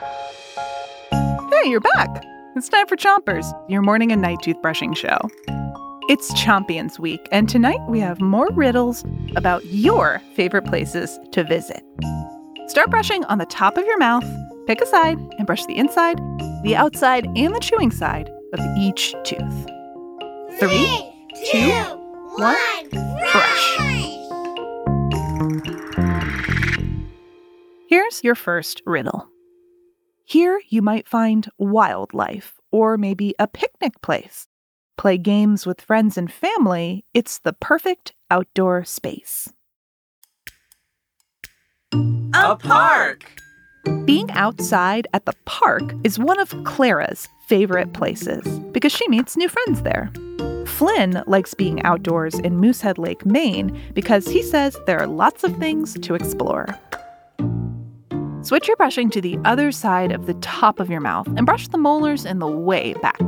Hey, you're back. It's time for Chompers, your morning and night toothbrushing show. It's Chompions Week, and tonight we have more riddles about your favorite places to visit. Start brushing on the top of your mouth, pick a side, and brush the inside, the outside, and the chewing side of each tooth. Three, two, one, brush. Here's your first riddle. Here you might find wildlife or maybe a picnic place. Play games with friends and family. It's the perfect outdoor space. A park! Being outside at the park is one of Clara's favorite places because she meets new friends there. Flynn likes being outdoors in Moosehead Lake, Maine because he says there are lots of things to explore. Switch your brushing to the other side of the top of your mouth and brush the molars in the way back.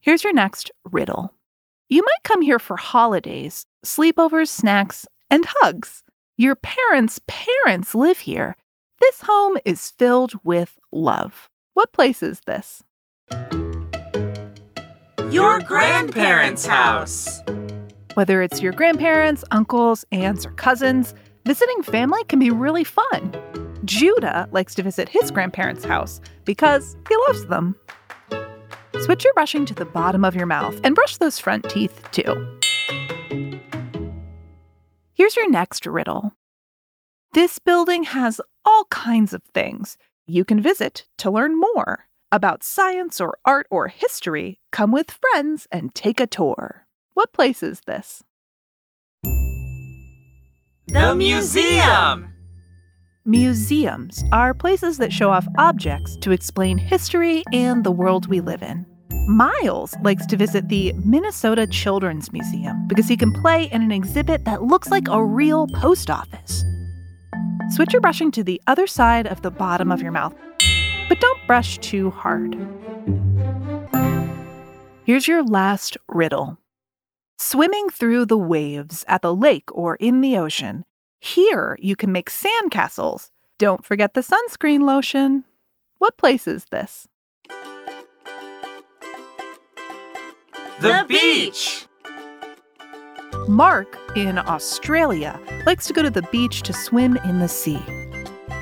Here's your next riddle. You might come here for holidays, sleepovers, snacks, and hugs. Your parents' parents live here. This home is filled with love. What place is this? Your grandparents' house! Whether it's your grandparents, uncles, aunts, or cousins, visiting family can be really fun. Judah likes to visit his grandparents' house because he loves them. Switch your brushing to the bottom of your mouth and brush those front teeth too. Here's your next riddle. This building has all kinds of things you can visit to learn more. About science or art or history, come with friends and take a tour. What place is this? The museum! Museums are places that show off objects to explain history and the world we live in. Miles likes to visit the Minnesota Children's Museum because he can play in an exhibit that looks like a real post office. Switch your brushing to the other side of the bottom of your mouth, but don't brush too hard. Here's your last riddle. Swimming through the waves at the lake or in the ocean, here you can make sandcastles. Don't forget the sunscreen lotion. What place is this? The beach! Mark in Australia likes to go to the beach to swim in the sea.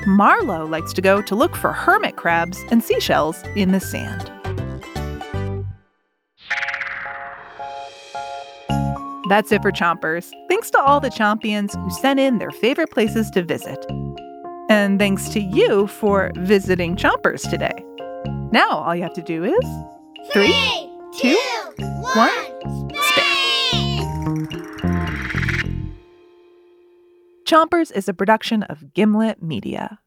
Marlo likes to go to look for hermit crabs and seashells in the sand. That's it for Chompers. Thanks to all the champions who sent in their favorite places to visit. And thanks to you for visiting Chompers today. Now all you have to do is three, two, one, Chompers is a production of Gimlet Media.